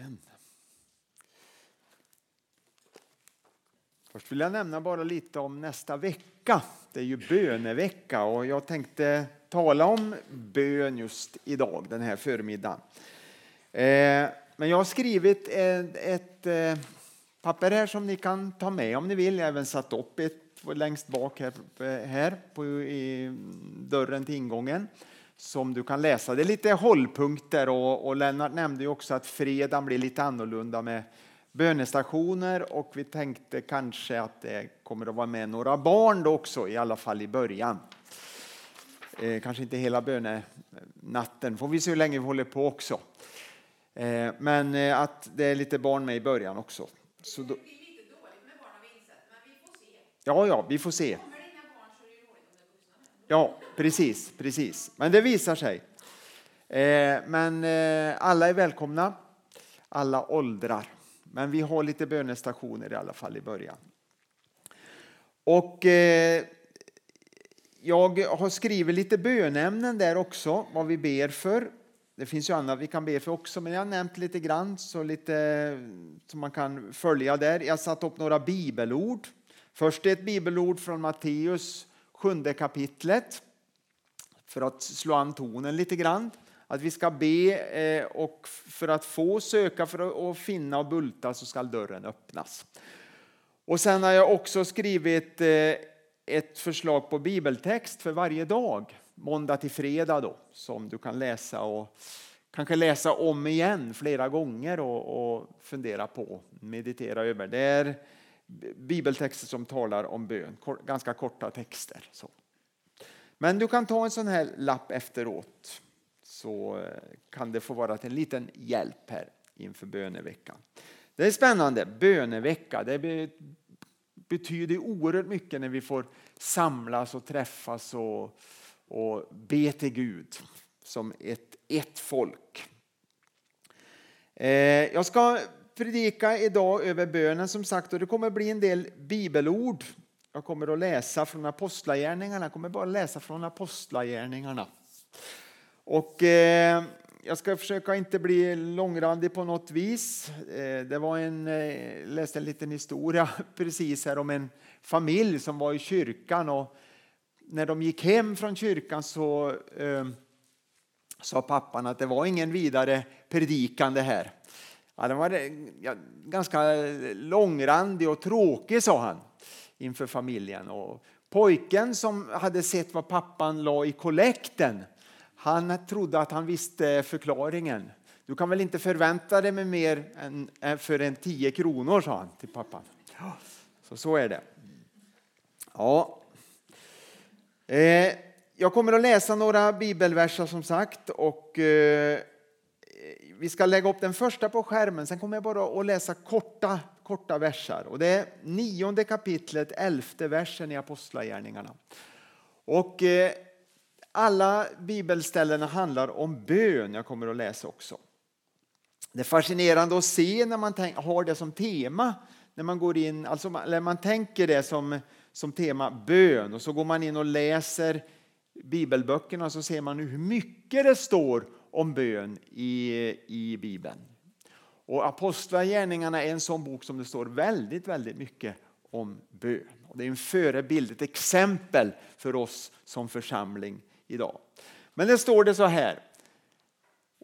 Amen. Först vill jag nämna bara lite om nästa vecka. Det är ju bönevecka och jag tänkte tala om bön just idag, den här förmiddagen. Eh, men jag har skrivit ett, eh, papper här som ni kan ta med om ni vill. Jag har även satt upp ett längst bak här, eh, här på, i dörren till ingången som du kan läsa. Det är lite hållpunkter och, och Lennart nämnde också att fredagen blir lite annorlunda med bönestationer och vi tänkte kanske att det kommer att vara med några barn då också, i alla fall i början. Eh, kanske inte hela bönenatten, får vi se hur länge vi håller på också. Eh, men eh, att det är lite barn med i början också. Så då... Ja, ja, vi får se. Ja, precis, precis. Men det visar sig. Eh, men eh, alla är välkomna, alla åldrar. Men vi har lite bönestationer i alla fall i början. Och eh, jag har skrivit lite bönämnen där också, vad vi ber för. Det finns ju annat vi kan be för också, men jag har nämnt lite grann så lite som man kan följa där. Jag har satt upp några bibelord. Först ett bibelord från Matteus sjunde kapitlet för att slå an tonen lite grann. Att vi ska be eh, och för att få söka, för att finna och bulta så ska dörren öppnas. Och sen har jag också skrivit eh, ett förslag på bibeltext för varje dag, måndag till fredag då, som du kan läsa och kanske läsa om igen flera gånger och, och fundera på, meditera över. Det är bibeltexter som talar om bön, ganska korta texter. Så. Men du kan ta en sån här lapp efteråt så eh, kan det få vara till en liten hjälp här inför böneveckan. Det är spännande, bönevecka. Det betyder oerhört mycket när vi får samlas och träffas och, och be till Gud som ett, ett folk. Eh, jag ska predika idag över bönen som sagt och det kommer bli en del bibelord. Jag kommer att läsa från Apostlagärningarna, jag kommer bara läsa från Apostlagärningarna. Och eh, jag ska försöka inte bli långrandig på något vis. Eh, det var en, eh, läste en liten historia precis här om en familj som var i kyrkan och när de gick hem från kyrkan så eh, sa pappan att det var ingen vidare predikan det här. Ja, den var eh, ja, ganska långrandig och tråkig, sa han inför familjen. Och pojken som hade sett vad pappan la i kollekten, han trodde att han visste förklaringen. Du kan väl inte förvänta dig mer än eh, för en 10 kronor, sa han till pappan. Så, så är det. Ja. Eh, jag kommer att läsa några bibelverser som sagt och eh, vi ska lägga upp den första på skärmen, sen kommer jag bara att läsa korta, korta verser. Och det är nionde kapitlet, elfte versen i Apostlagärningarna. Och eh, alla bibelställena handlar om bön, jag kommer att läsa också. Det är fascinerande att se när man har det som tema, när man går in, alltså när man tänker det som, som tema bön och så går man in och läser bibelböckerna så ser man hur mycket det står om bön i, i Bibeln. Och Apostlagärningarna är en sån bok som det står väldigt, väldigt mycket om bön. Och det är en förebild, ett exempel för oss som församling idag. Men det står det så här.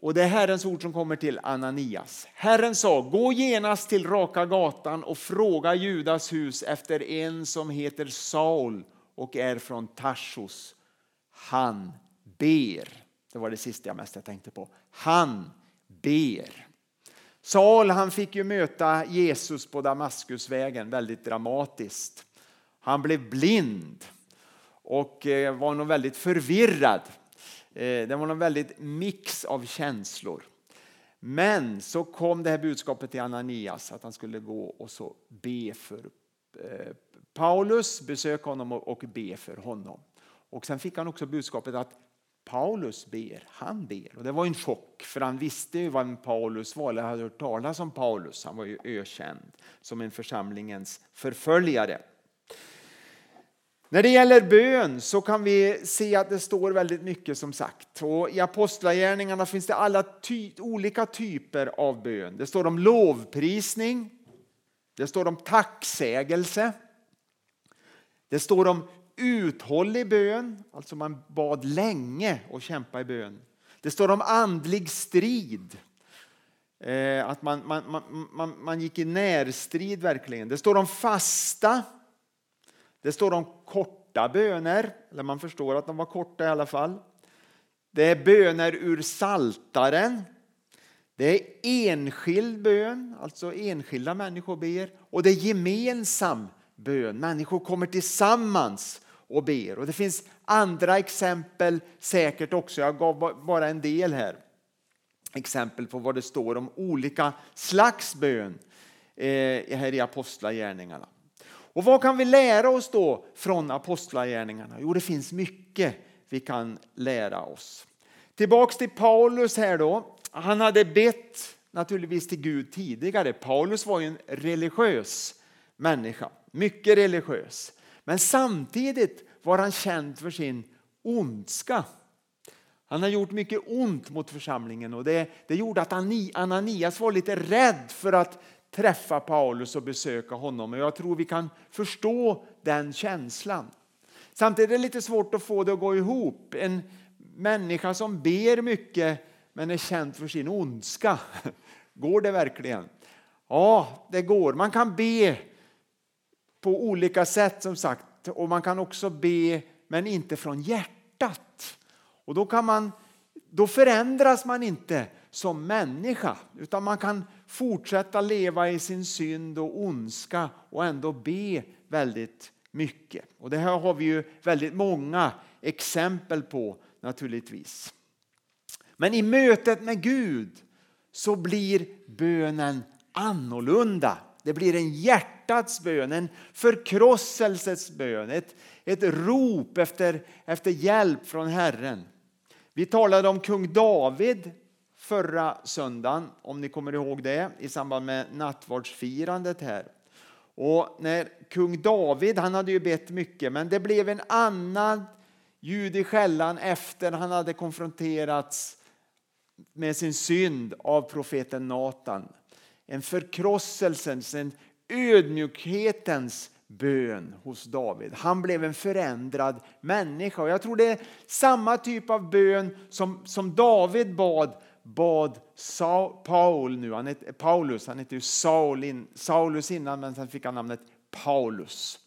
Och det är Herrens ord som kommer till Ananias. Herren sa, gå genast till Raka gatan och fråga Judas hus efter en som heter Saul och är från Tarsus. Han ber. Det var det sista jag mest tänkte på. Han ber. Saul han fick ju möta Jesus på Damaskusvägen väldigt dramatiskt. Han blev blind och eh, var nog väldigt förvirrad. Eh, det var en väldigt mix av känslor. Men så kom det här budskapet till Ananias att han skulle gå och så be för eh, Paulus, besöka honom och be för honom. Och sen fick han också budskapet att Paulus ber, han ber. Och det var en chock, för han visste ju vad Paulus var, eller hade hört talas om Paulus. Han var ju ökänd som en församlingens förföljare. När det gäller bön så kan vi se att det står väldigt mycket som sagt. Och I Apostlagärningarna finns det alla ty olika typer av bön. Det står om lovprisning, det står om tacksägelse, det står om uthållig bön, alltså man bad länge och kämpa i bön. Det står om andlig strid, eh, att man, man, man, man, man gick i närstrid verkligen. Det står om fasta, det står om korta böner, eller man förstår att de var korta i alla fall. Det är böner ur saltaren. Det är enskild bön, alltså enskilda människor ber. Och det är gemensam bön. Människor kommer tillsammans och ber. Och det finns andra exempel säkert också. Jag gav bara en del här. Exempel på vad det står om olika slags bön eh, här i Apostlagärningarna. Och vad kan vi lära oss då från Apostlagärningarna? Jo, det finns mycket vi kan lära oss. Tillbaks till Paulus här då. Han hade bett naturligtvis till Gud tidigare. Paulus var ju en religiös människa, mycket religiös. Men samtidigt var han känd för sin ondska. Han har gjort mycket ont mot församlingen och det, det gjorde att Ananias var lite rädd för att träffa Paulus och besöka honom. Och jag tror vi kan förstå den känslan. Samtidigt är det lite svårt att få det att gå ihop. En människa som ber mycket men är känd för sin ondska. Går det verkligen? Ja, det går. Man kan be på olika sätt som sagt och man kan också be men inte från hjärtat. Och då, kan man, då förändras man inte som människa utan man kan fortsätta leva i sin synd och ondska och ändå be väldigt mycket. Och det här har vi ju väldigt många exempel på naturligtvis. Men i mötet med Gud så blir bönen annorlunda. Det blir en hjärtats bön, en förkrosselsens bön, ett, ett rop efter, efter hjälp från Herren. Vi talade om kung David förra söndagen, om ni kommer ihåg det, i samband med nattvardsfirandet här. Och när kung David, han hade ju bett mycket, men det blev en annan ljud i skällan efter han hade konfronterats med sin synd av profeten Natan. En förkrosselsens, en ödmjukhetens bön hos David. Han blev en förändrad människa. Och jag tror det är samma typ av bön som, som David bad bad Paul nu, han heter, Paulus, han hette ju Saul in, Saulus innan men sen fick han namnet Paulus.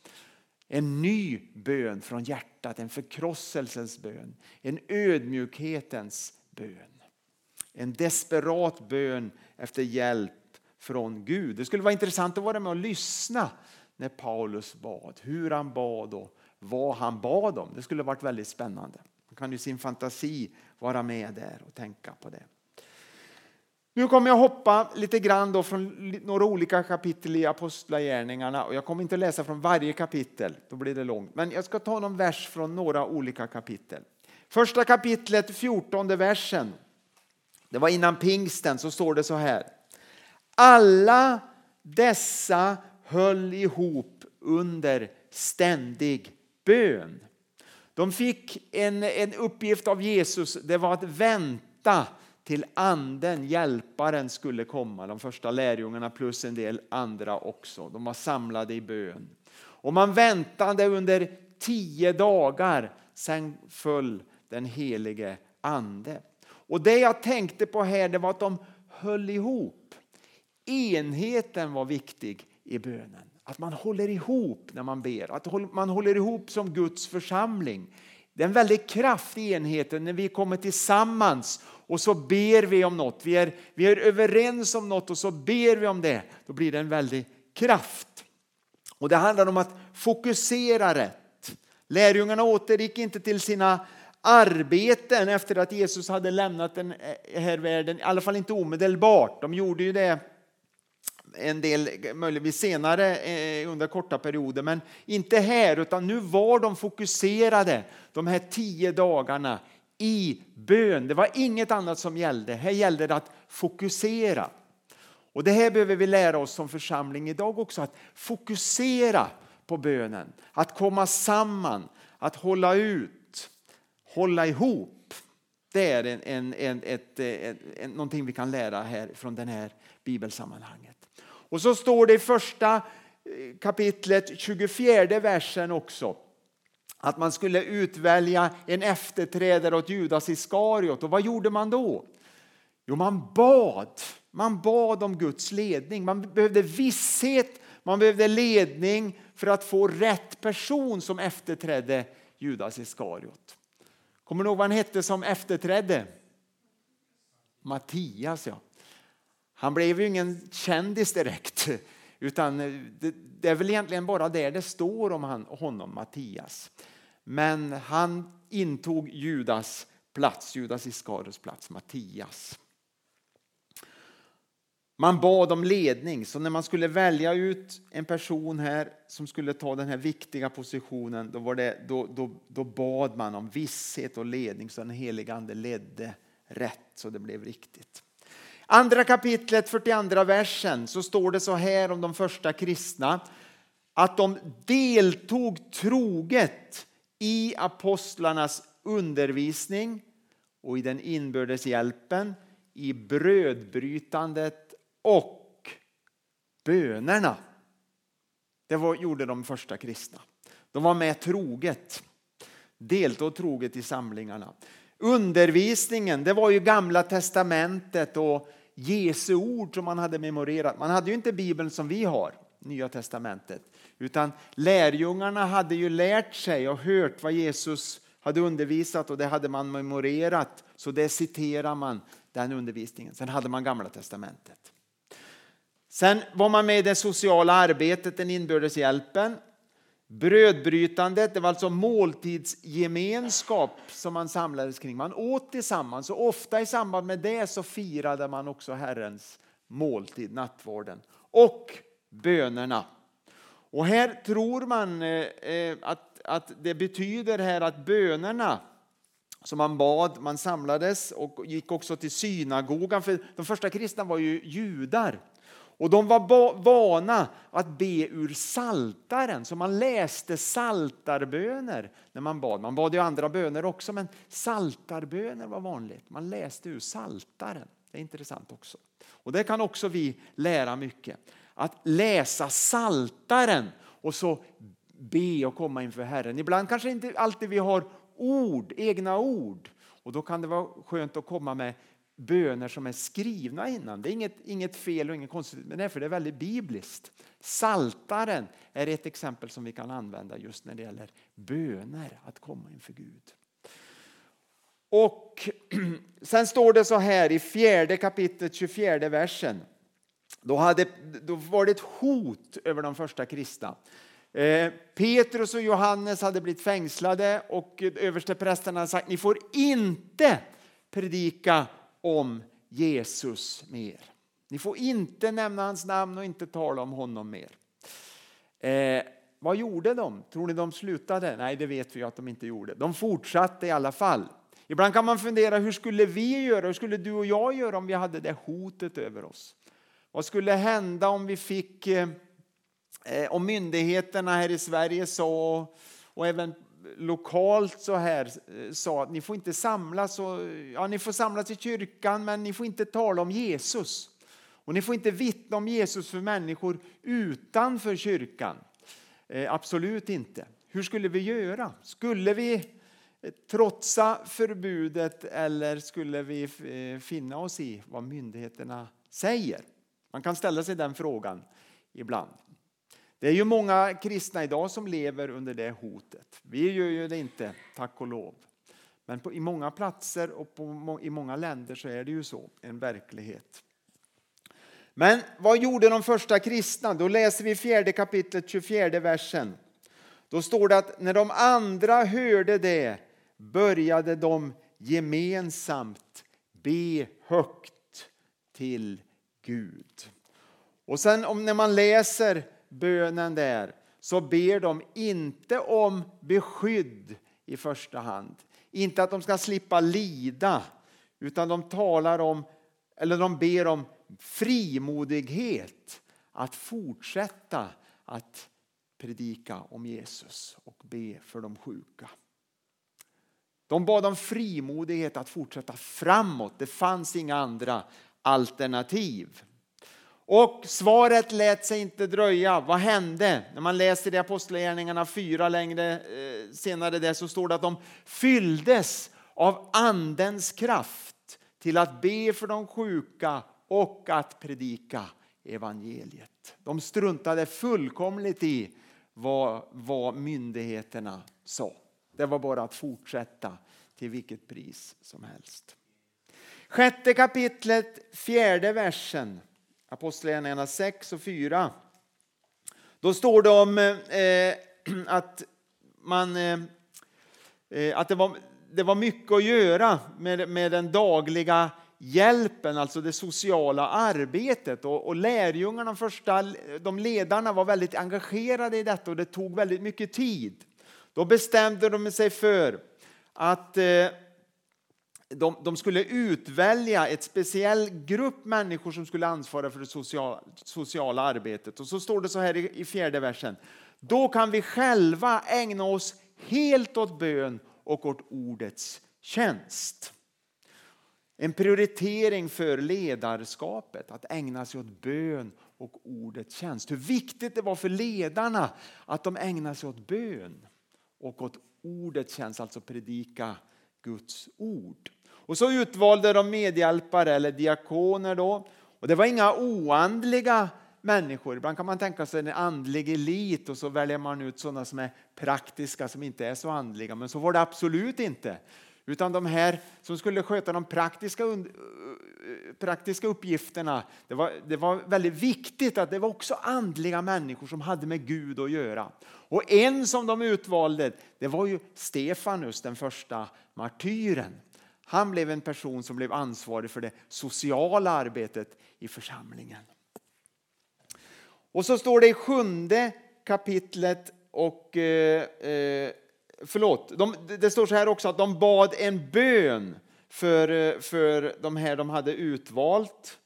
En ny bön från hjärtat, en förkrosselsens bön, en ödmjukhetens bön. En desperat bön efter hjälp från Gud. Det skulle vara intressant att vara med och lyssna när Paulus bad, hur han bad och vad han bad om. Det skulle varit väldigt spännande. Man kan ju sin fantasi vara med där och tänka på det. Nu kommer jag hoppa lite grann då från några olika kapitel i Apostlagärningarna och jag kommer inte läsa från varje kapitel, då blir det långt. Men jag ska ta någon vers från några olika kapitel. Första kapitlet, fjortonde versen. Det var innan pingsten, så står det så här. Alla dessa höll ihop under ständig bön. De fick en, en uppgift av Jesus, det var att vänta till anden, hjälparen, skulle komma. De första lärjungarna plus en del andra också. De var samlade i bön. Och man väntade under tio dagar, sen föll den helige ande. Och det jag tänkte på här det var att de höll ihop. Enheten var viktig i bönen. Att man håller ihop när man ber, att man håller ihop som Guds församling. Det är en väldig kraft i enheten när vi kommer tillsammans och så ber vi om något. Vi är, vi är överens om något och så ber vi om det. Då blir det en väldig kraft. Och Det handlar om att fokusera rätt. Lärjungarna återgick inte till sina arbeten efter att Jesus hade lämnat den eh, här världen, i alla fall inte omedelbart. De gjorde ju det en del möjligtvis senare eh, under korta perioder, men inte här, utan nu var de fokuserade de här tio dagarna i bön. Det var inget annat som gällde. Här gällde det att fokusera. Och Det här behöver vi lära oss som församling idag också, att fokusera på bönen. Att komma samman, att hålla ut, hålla ihop. Det är en, en, en, ett, eh, en, någonting vi kan lära här från den här bibelsammanhanget. Och så står det i första eh, kapitlet 24 versen också att man skulle utvälja en efterträdare åt Judas Iskariot. Och vad gjorde man då? Jo, man bad. Man bad om Guds ledning. Man behövde visshet, man behövde ledning för att få rätt person som efterträdde Judas Iskariot. Kommer du ihåg vad han hette som efterträdde? Mattias, ja. Han blev ju ingen kändis direkt, utan det, det är väl egentligen bara där det står om han, honom, Mattias. Men han intog Judas plats, Judas Iskarios plats, Mattias. Man bad om ledning, så när man skulle välja ut en person här som skulle ta den här viktiga positionen, då, var det, då, då, då bad man om visshet och ledning så den helige Ande ledde rätt så det blev riktigt. Andra kapitlet, 42 versen, så står det så här om de första kristna att de deltog troget i apostlarnas undervisning och i den inbördes hjälpen, i brödbrytandet och bönerna. Det var, gjorde de första kristna. De var med troget, deltog troget i samlingarna. Undervisningen, det var ju gamla testamentet och Jesu ord som man hade memorerat. Man hade ju inte Bibeln som vi har, Nya testamentet. Utan lärjungarna hade ju lärt sig och hört vad Jesus hade undervisat och det hade man memorerat. Så det citerar man, den undervisningen. Sen hade man Gamla testamentet. Sen var man med i det sociala arbetet, den inbördes hjälpen. Brödbrytandet, det var alltså måltidsgemenskap som man samlades kring. Man åt tillsammans och ofta i samband med det så firade man också Herrens måltid, nattvarden. Och bönerna. Och här tror man eh, eh, att, att det betyder här att bönerna som man bad, man samlades och gick också till synagogan. För de första kristna var ju judar. Och de var vana att be ur saltaren, så man läste saltarböner när man bad. Man bad ju andra böner också, men saltarböner var vanligt. Man läste ur saltaren. Det är intressant också. Och det kan också vi lära mycket att läsa saltaren och så be och komma inför Herren. Ibland kanske inte alltid vi har ord, egna ord. Och då kan det vara skönt att komma med böner som är skrivna innan. Det är inget, inget fel och inget konstigt med det, för det är väldigt bibliskt. Saltaren är ett exempel som vi kan använda just när det gäller böner, att komma inför Gud. Och sen står det så här i fjärde kapitlet, 24 versen. Då, hade, då var det ett hot över de första kristna. Eh, Petrus och Johannes hade blivit fängslade och översteprästerna hade sagt ni får inte predika om Jesus mer. Ni får inte nämna hans namn och inte tala om honom mer. Eh, vad gjorde de? Tror ni de slutade? Nej, det vet vi att de inte gjorde. De fortsatte i alla fall. Ibland kan man fundera hur skulle vi göra? Hur skulle du och jag göra om vi hade det hotet över oss? Vad skulle hända om vi fick, eh, eh om myndigheterna här i Sverige sa och även lokalt så här eh, sa att ni får inte samlas, och, ja, ni får samlas i kyrkan men ni får inte tala om Jesus. Och ni får inte vittna om Jesus för människor utanför kyrkan. Eh, absolut inte. Hur skulle vi göra? Skulle vi eh, trotsa förbudet eller skulle vi eh, finna oss i vad myndigheterna säger? Man kan ställa sig den frågan ibland. Det är ju många kristna idag som lever under det hotet. Vi gör ju det inte, tack och lov. Men på, i många platser och på, i många länder så är det ju så, en verklighet. Men vad gjorde de första kristna? Då läser vi fjärde kapitlet, 24 versen. Då står det att när de andra hörde det började de gemensamt be högt till Gud. Och sen om när man läser bönen där så ber de inte om beskydd i första hand. Inte att de ska slippa lida, utan de talar om, eller de ber om frimodighet att fortsätta att predika om Jesus och be för de sjuka. De bad om frimodighet att fortsätta framåt. Det fanns inga andra alternativ. Och svaret lät sig inte dröja. Vad hände? När man läser i Apostlagärningarna 4 längre eh, senare där så står det att de fylldes av andens kraft till att be för de sjuka och att predika evangeliet. De struntade fullkomligt i vad, vad myndigheterna sa. Det var bara att fortsätta till vilket pris som helst. Sjätte kapitlet, fjärde versen, Apostlagärningarna 6 och 4. Då står det om eh, att, man, eh, eh, att det, var, det var mycket att göra med, med den dagliga hjälpen, alltså det sociala arbetet. Och, och lärjungarna, första de ledarna, var väldigt engagerade i detta och det tog väldigt mycket tid. Då bestämde de sig för att eh, de, de, skulle utvälja ett speciell grupp människor som skulle ansvara för det sociala, sociala arbetet. Och så står det så här i, i fjärde versen. Då kan vi själva ägna oss helt åt bön och åt ordets tjänst. En prioritering för ledarskapet, att ägna sig åt bön och ordets tjänst. Hur viktigt det var för ledarna att de ägnade sig åt bön och åt ordets tjänst, alltså predika Guds ord. Och så utvalde de medhjälpare eller diakoner då. Och det var inga oandliga människor. Ibland kan man tänka sig en andlig elit och så väljer man ut sådana som är praktiska som inte är så andliga. Men så var det absolut inte. Utan de här som skulle sköta de praktiska, eh, praktiska uppgifterna, det var, det var väldigt viktigt att det var också andliga människor som hade med Gud att göra. Och en som de utvalde, det var ju Stefanus, den första martyren. Han blev en person som blev ansvarig för det sociala arbetet i församlingen. Och så står det i sjunde kapitlet och eh, eh förlåt, de, det står så här också att de bad en bön för, eh, för de här de hade utvalt.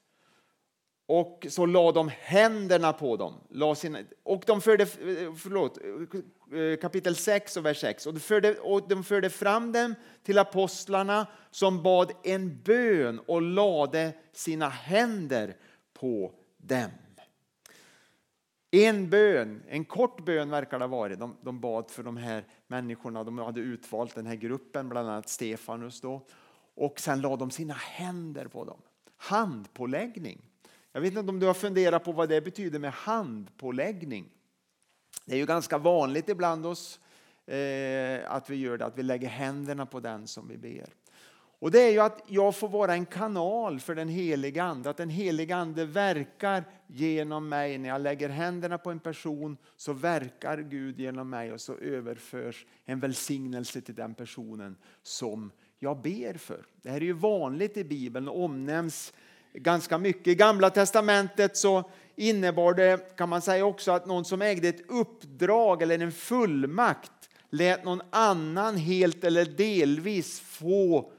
Och så la de händerna på dem. La sina, och de förde, förlåt, eh, kapitel 6 och vers 6. Och de, förde, och de förde fram dem till apostlarna som bad en bön och lade sina händer på dem. En bön, en kort bön verkar det ha varit. De, de bad för de här människorna. De hade utvalt den här gruppen, bland annat Stefanus. Då. Och sen lade de sina händer på dem. Handpåläggning. Jag vet inte om du har funderat på vad det betyder med handpåläggning. Det är ju ganska vanligt ibland oss eh, att vi gör det, att vi lägger händerna på den som vi ber. Och det är ju att jag får vara en kanal för den heliga Ande, att den heliga Ande verkar genom mig. När jag lägger händerna på en person så verkar Gud genom mig och så överförs en välsignelse till den personen som jag ber för. Det här är ju vanligt i Bibeln och omnämns ganska mycket. I Gamla Testamentet så innebar det kan man säga också att någon som ägde ett uppdrag eller en fullmakt lät någon annan helt eller delvis få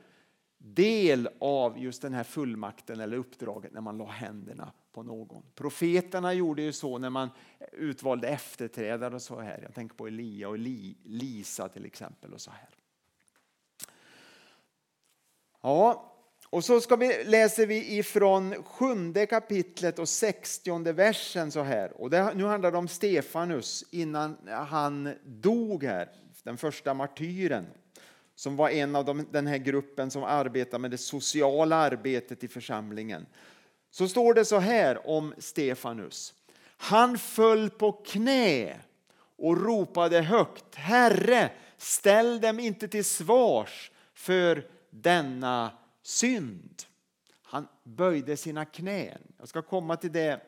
del av just den här fullmakten eller uppdraget när man la händerna på någon. Profeterna gjorde ju så när man utvalde efterträdare och så här. Jag tänker på Elia och Lisa till exempel och så här. Ja, och så ska vi, läser vi ifrån sjunde kapitlet och sextionde versen så här. Och det, nu handlar det om Stefanus innan han dog här, den första martyren som var en av de, den här gruppen som arbetar med det sociala arbetet i församlingen. Så står det så här om Stefanus. Han föll på knä och ropade högt. Herre, ställ dem inte till svars för denna synd. Han böjde sina knän. Jag ska komma till det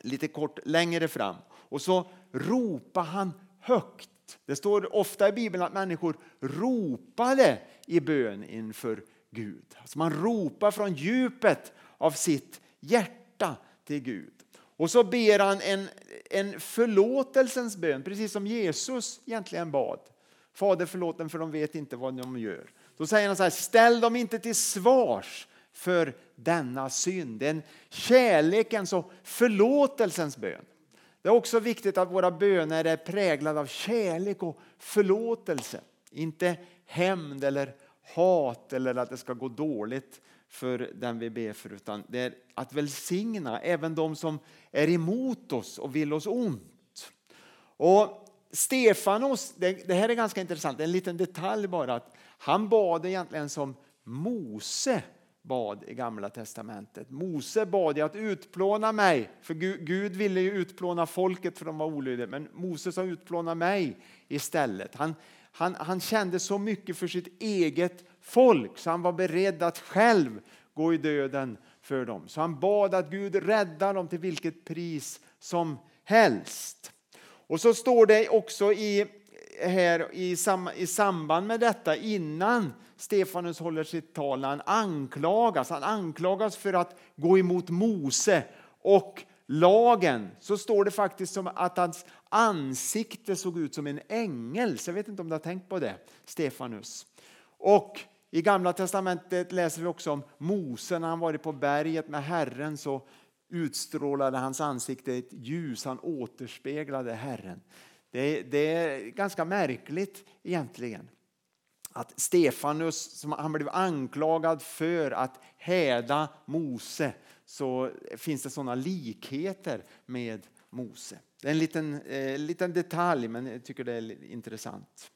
lite kort längre fram. Och så ropade han högt. Det står ofta i Bibeln att människor ropade i bön inför Gud. Alltså man ropar från djupet av sitt hjärta till Gud. Och så ber han en, en förlåtelsens bön, precis som Jesus egentligen bad. Fader förlåt dem för de vet inte vad de gör. Då säger han så här, ställ dem inte till svars för denna synd. Det är En kärlekens och förlåtelsens bön. Det är också viktigt att våra böner är präglade av kärlek och förlåtelse. Inte hämnd eller hat eller att det ska gå dåligt för den vi ber för, utan det är att välsigna även de som är emot oss och vill oss ont. Och Stefanos, det, det här är ganska intressant, en liten detalj bara, att han bad egentligen som Mose bad i Gamla testamentet. Mose bad att utplåna mig, för Gud ville ju utplåna folket för de var olydiga, men Mose sa utplåna mig istället. Han, han, han kände så mycket för sitt eget folk så han var beredd att själv gå i döden för dem. Så han bad att Gud räddar dem till vilket pris som helst. Och så står det också i, här i, sam, i samband med detta innan Stefanus håller sitt tal, han anklagas. Han anklagas för att gå emot Mose och lagen. Så står det faktiskt som att hans ansikte såg ut som en ängel. Så jag vet inte om du har tänkt på det, Stefanus. Och i Gamla testamentet läser vi också om Mose när han varit på berget med Herren så utstrålade hans ansikte ett ljus, han återspeglade Herren. Det, det är ganska märkligt egentligen att Stefanus, som han blev anklagad för att häda Mose, så finns det sådana likheter med Mose. Det är en liten, eh, liten detalj, men jag tycker det är intressant.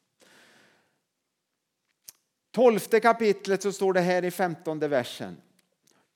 Tolfte kapitlet så står det här i femtonde versen.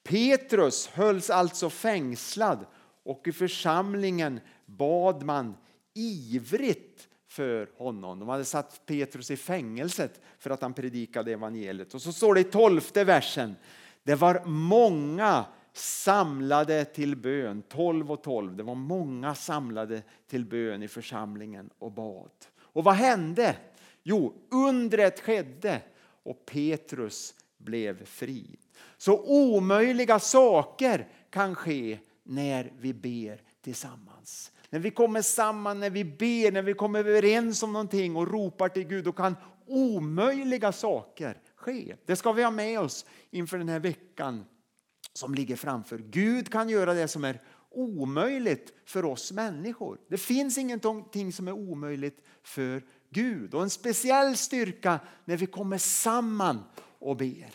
Petrus hölls alltså fängslad och i församlingen bad man ivrigt för honom. De hade satt Petrus i fängelset för att han predikade evangeliet. Och så står det i tolfte versen. Det var många samlade till bön, 12 och 12. Det var många samlade till bön i församlingen och bad. Och vad hände? Jo, undret skedde och Petrus blev fri. Så omöjliga saker kan ske när vi ber tillsammans. När vi kommer samman, när vi ber, när vi kommer överens om någonting och ropar till Gud, då kan omöjliga saker ske. Det ska vi ha med oss inför den här veckan som ligger framför. Gud kan göra det som är omöjligt för oss människor. Det finns ingenting som är omöjligt för Gud och en speciell styrka när vi kommer samman och ber.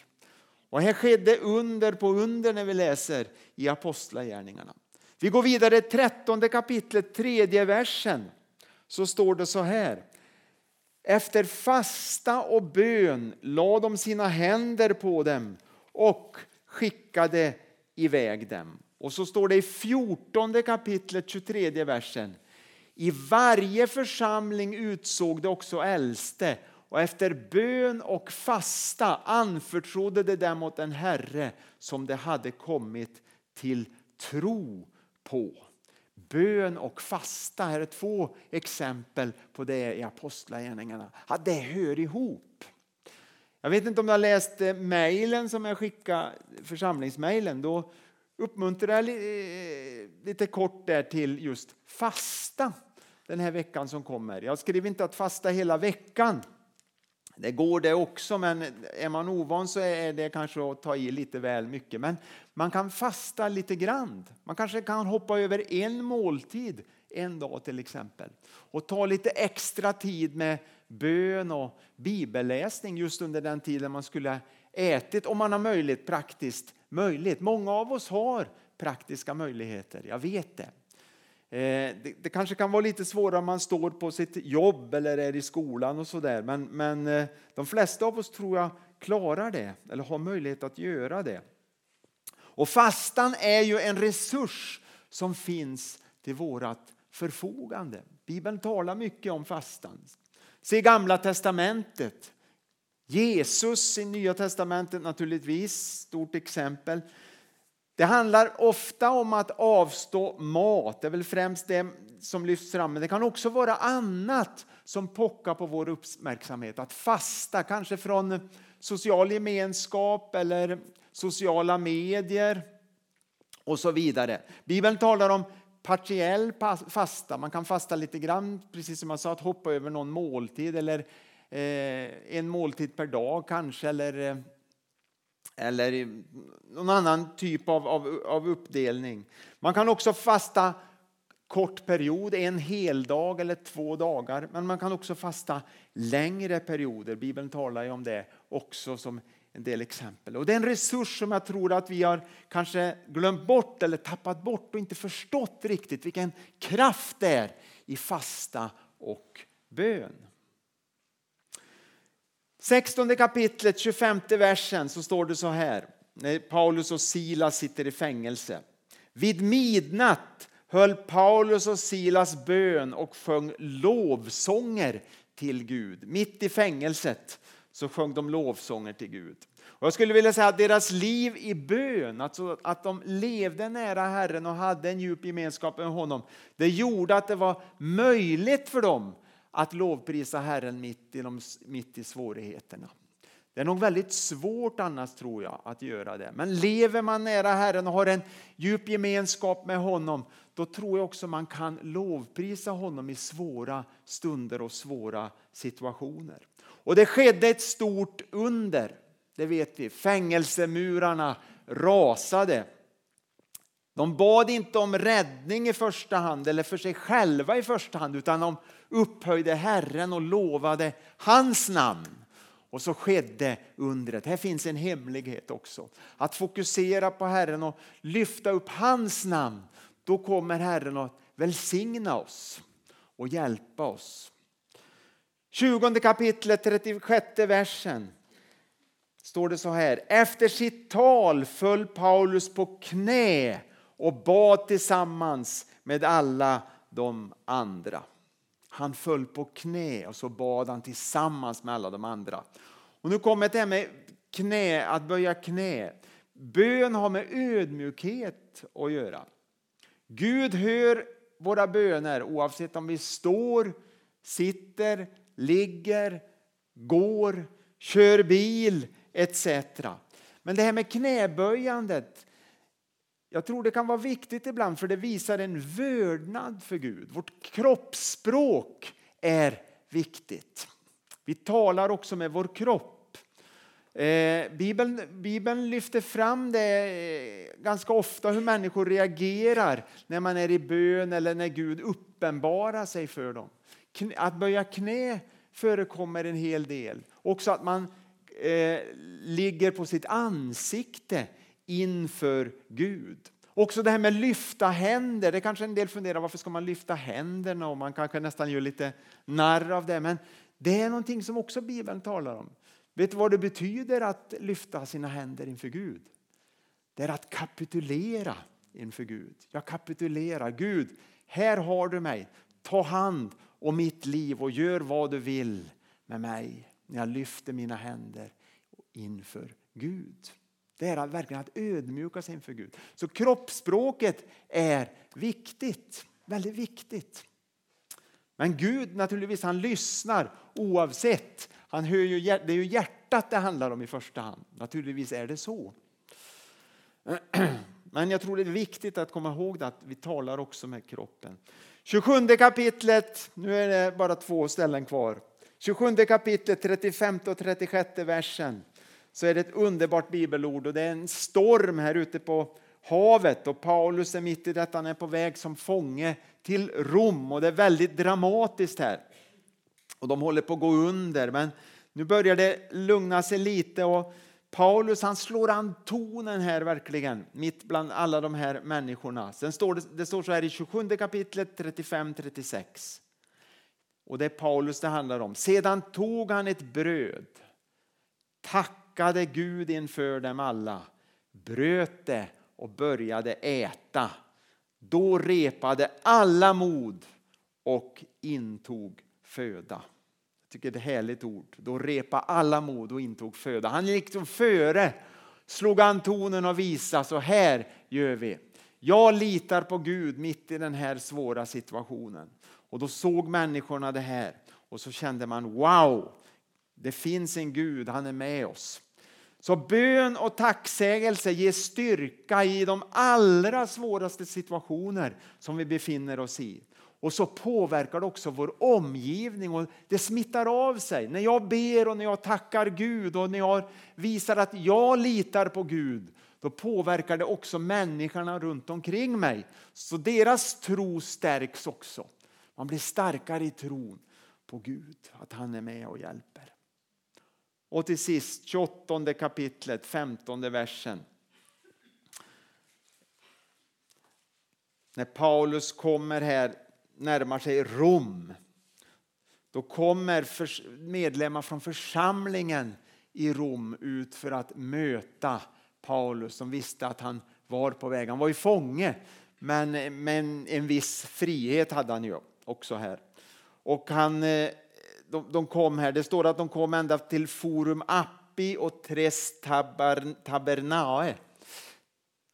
Och här skedde under på under när vi läser i Apostlagärningarna. Vi går vidare, 13 kapitlet, tredje versen. Så står det så här. Efter fasta och bön lade de sina händer på dem och skickade iväg dem. Och så står det i 14 kapitlet 23 versen. I varje församling utsåg det också äldste och efter bön och fasta anförtrodde de dem åt en Herre som de hade kommit till tro på. Bön och fasta, här är två exempel på det i Apostlagärningarna. Ja, det hör ihop. Jag vet inte om du har läst eh, mejlen som jag skickade, församlingsmejlen. Då uppmuntrar jag eh, lite kort där till just fasta den här veckan som kommer. Jag skriver inte att fasta hela veckan. Det går det också, men är man ovan så är det kanske att ta i lite väl mycket. Men man kan fasta lite grann. Man kanske kan hoppa över en måltid en dag till exempel. Och ta lite extra tid med bön och bibelläsning just under den tiden man skulle ätit, om man har möjlighet praktiskt möjligt. Många av oss har praktiska möjligheter, jag vet det. Eh, det, det, kanske kan vara lite svårare om man står på sitt jobb eller är i skolan och sådär. Men, men eh, de flesta av oss tror jag klarar det eller har möjlighet att göra det. Och fastan är ju en resurs som finns till vårt förfogande. Bibeln talar mycket om fastan. Se gamla testamentet. Jesus i nya testamentet naturligtvis, stort exempel. Det handlar ofta om att avstå mat. Det är väl främst det som lyfts fram. Men det kan också vara annat som pockar på vår uppmärksamhet. Att fasta, kanske från social gemenskap eller sociala medier och så vidare. Bibeln talar om partiell fasta. Man kan fasta lite grann, precis som jag sa, att hoppa över någon måltid eller eh, en måltid per dag kanske. Eller, eh, eller någon annan typ av, av, av uppdelning. Man kan också fasta kort period, en hel dag eller två dagar. Men man kan också fasta längre perioder. Bibeln talar ju om det också som en del exempel. Och Det är en resurs som jag tror att vi har kanske glömt bort eller tappat bort och inte förstått riktigt vilken kraft det är i fasta och bön. 16 kapitlet, 25 versen, så står det så här. När Paulus och Silas sitter i fängelse. Vid midnatt höll Paulus och Silas bön och sjöng lovsånger till Gud. Mitt i fängelset så sjöng de lovsånger till Gud. Och jag skulle vilja säga att deras liv i bön, alltså att de levde nära Herren och hade en djup gemenskap med honom, det gjorde att det var möjligt för dem att lovprisa Herren mitt i, de, mitt i svårigheterna. Det är nog väldigt svårt annars tror jag att göra det. Men lever man nära Herren och har en djup gemenskap med honom, då tror jag också man kan lovprisa honom i svåra stunder och svåra situationer. Och det skedde ett stort under, det vet vi. Fängelsemurarna rasade. De bad inte om räddning i första hand eller för sig själva i första hand utan de upphöjde Herren och lovade hans namn. Och så skedde undret. Här finns en hemlighet också. Att fokusera på Herren och lyfta upp hans namn. Då kommer Herren att välsigna oss och hjälpa oss. 20 kapitlet, 36 versen står det så här. Efter sitt tal föll Paulus på knä och bad tillsammans med alla de andra. Han föll på knä och så bad han tillsammans med alla de andra. Och nu kommer det här med knä, att böja knä. Bön har med ödmjukhet att göra. Gud hör våra böner oavsett om vi står, sitter, ligger, går, kör bil etc. Men det här med knäböjandet, jag tror det kan vara viktigt ibland för det visar en vördnad för Gud. Vårt kroppsspråk är viktigt. Vi talar också med vår kropp. Eh, Bibeln, Bibeln lyfter fram det eh, ganska ofta hur människor reagerar när man är i bön eller när Gud uppenbarar sig för dem. Att böja knä förekommer en hel del. Också att man eh, ligger på sitt ansikte inför Gud. Också det här med lyfta händer. Det kanske en del funderar varför ska man lyfta händerna och man kanske nästan gör lite narr av det. Men det är någonting som också Bibeln talar om. Vet du vad det betyder att lyfta sina händer inför Gud? Det är att kapitulera inför Gud. Jag kapitulerar. Gud, här har du mig. Ta hand om mitt liv och gör vad du vill med mig när jag lyfter mina händer inför Gud. Det är att verkligen att ödmjuka sig inför Gud. Så kroppsspråket är viktigt, väldigt viktigt. Men Gud naturligtvis, han lyssnar oavsett. Han hör ju, det är ju hjärtat det handlar om i första hand. Naturligtvis är det så. Men jag tror det är viktigt att komma ihåg att vi talar också med kroppen. 27 kapitlet, nu är det bara två ställen kvar. 27 kapitlet, 35 och 36 versen så är det ett underbart bibelord och det är en storm här ute på havet och Paulus är mitt i detta, han är på väg som fånge till Rom och det är väldigt dramatiskt här. Och de håller på att gå under men nu börjar det lugna sig lite och Paulus han slår an tonen här verkligen mitt bland alla de här människorna. Sen står det, det står så här i 27 kapitlet 35-36. Och det är Paulus det handlar om. Sedan tog han ett bröd, Tack! Tackade Gud inför dem alla, bröt det och började äta. Då repade alla mod och intog föda. Jag tycker det är ett härligt ord. Då repa alla mod och intog föda. Han gick liksom före, slog an tonen och visade så här gör vi. Jag litar på Gud mitt i den här svåra situationen. Och då såg människorna det här och så kände man wow, det finns en Gud, han är med oss. Så bön och tacksägelse ger styrka i de allra svåraste situationer som vi befinner oss i. Och så påverkar det också vår omgivning och det smittar av sig. När jag ber och när jag tackar Gud och när jag visar att jag litar på Gud, då påverkar det också människorna runt omkring mig. Så deras tro stärks också. Man blir starkare i tron på Gud, att han är med och hjälper. Och till sist 28 kapitlet, 15 versen. När Paulus kommer här, närmar sig Rom, då kommer medlemmar från församlingen i Rom ut för att möta Paulus som visste att han var på väg. Han var ju fånge, men, men en viss frihet hade han ju också här. Och han, eh, de, de kom här, det står att de kom ända till Forum Appi och Tres Tabernae.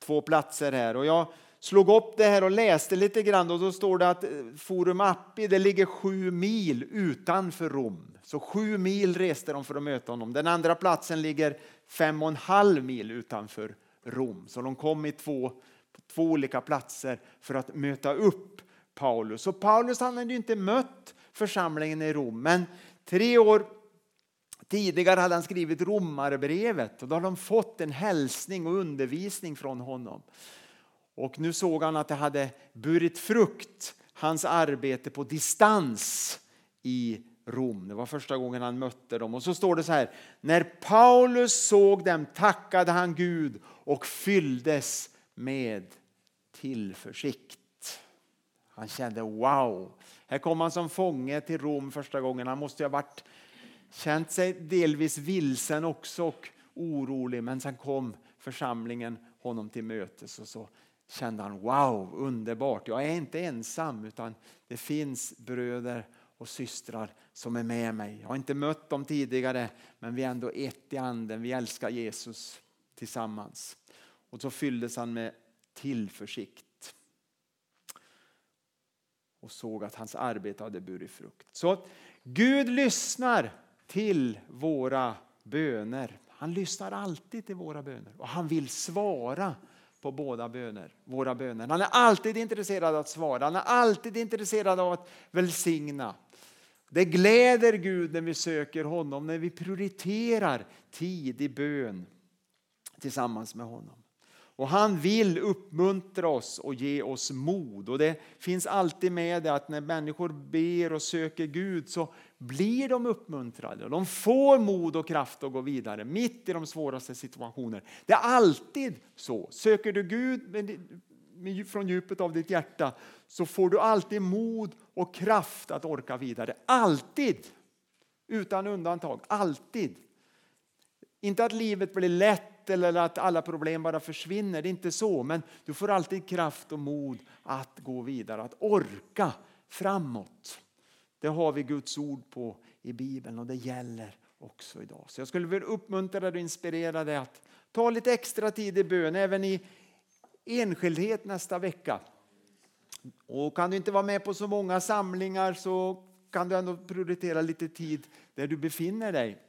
Två platser här. Och jag slog upp det här och läste lite grann och då står det att eh, Forum Appi det ligger sju mil utanför Rom. Så sju mil reste de för att möta honom. Den andra platsen ligger fem och en halv mil utanför Rom. Så de kom i två, två olika platser för att möta upp Paulus. Och Paulus han hade inte mött församlingen i Rom, men tre år tidigare hade han skrivit Romarbrevet och då hade de fått en hälsning och undervisning från honom. Och nu såg han att det hade burit frukt, hans arbete på distans i Rom. Det var första gången han mötte dem. Och så står det så här. När Paulus såg dem tackade han Gud och fylldes med tillförsikt. Han kände wow. Här kom han som fånge till Rom första gången. Han måste ha varit, känt sig delvis vilsen också och orolig. Men sen kom församlingen honom till mötes och så kände han wow, underbart. Jag är inte ensam utan det finns bröder och systrar som är med mig. Jag har inte mött dem tidigare men vi är ändå ett i anden. Vi älskar Jesus tillsammans. Och så fylldes han med tillförsikt och såg att hans arbete hade burit frukt. Så Gud lyssnar till våra böner. Han lyssnar alltid till våra böner och han vill svara på båda böner, våra böner. Han är alltid intresserad av att svara, han är alltid intresserad av att välsigna. Det gläder Gud när vi söker honom, när vi prioriterar tid i bön tillsammans med honom. Och han vill uppmuntra oss och ge oss mod. Och det finns alltid med det att när människor ber och söker Gud så blir de uppmuntrade. De får mod och kraft att gå vidare mitt i de svåraste situationer. Det är alltid så. Söker du Gud från djupet av ditt hjärta så får du alltid mod och kraft att orka vidare. Alltid! Utan undantag. Alltid. Inte att livet blir lätt eller att alla problem bara försvinner. Det är inte så, men du får alltid kraft och mod att gå vidare, att orka framåt. Det har vi Guds ord på i Bibeln och det gäller också idag. Så jag skulle vilja uppmuntra dig och inspirera dig att ta lite extra tid i bön, även i enskildhet nästa vecka. Och kan du inte vara med på så många samlingar så kan du ändå prioritera lite tid där du befinner dig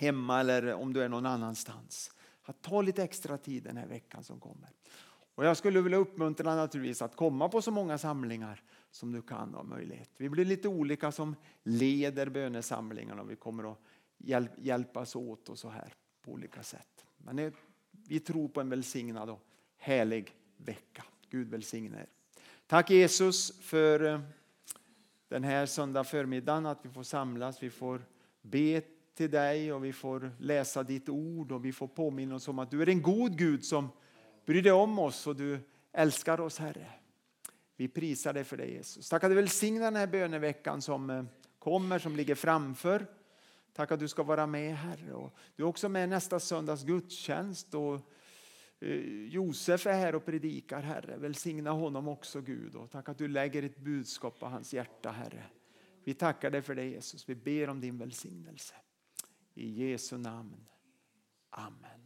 hemma eller om du är någon annanstans. Att ta lite extra tid den här veckan som kommer. Och jag skulle vilja uppmuntra naturligtvis att komma på så många samlingar som du kan ha möjlighet. Vi blir lite olika som leder bönesamlingarna och vi kommer att hjälpas åt och så här på olika sätt. Men vi tror på en välsignad och härlig vecka. Gud välsigne er. Tack Jesus för eh, den här söndag förmiddagen att vi får samlas, vi får be till dig och vi får läsa ditt ord och vi får påminna oss om att du är en god Gud som bryr dig om oss och du älskar oss Herre. Vi prisar dig för det Jesus. Tack att du välsignar den här böneveckan som eh, kommer, som ligger framför. Tack att du ska vara med Herre. Och du är också med nästa söndags gudstjänst. Och eh, Josef är här och predikar Herre. Välsigna honom också Gud. Och tack att du lägger ett budskap på hans hjärta Herre. Vi tackar dig för det Jesus. Vi ber om din välsignelse. I Jesu namn. Amen.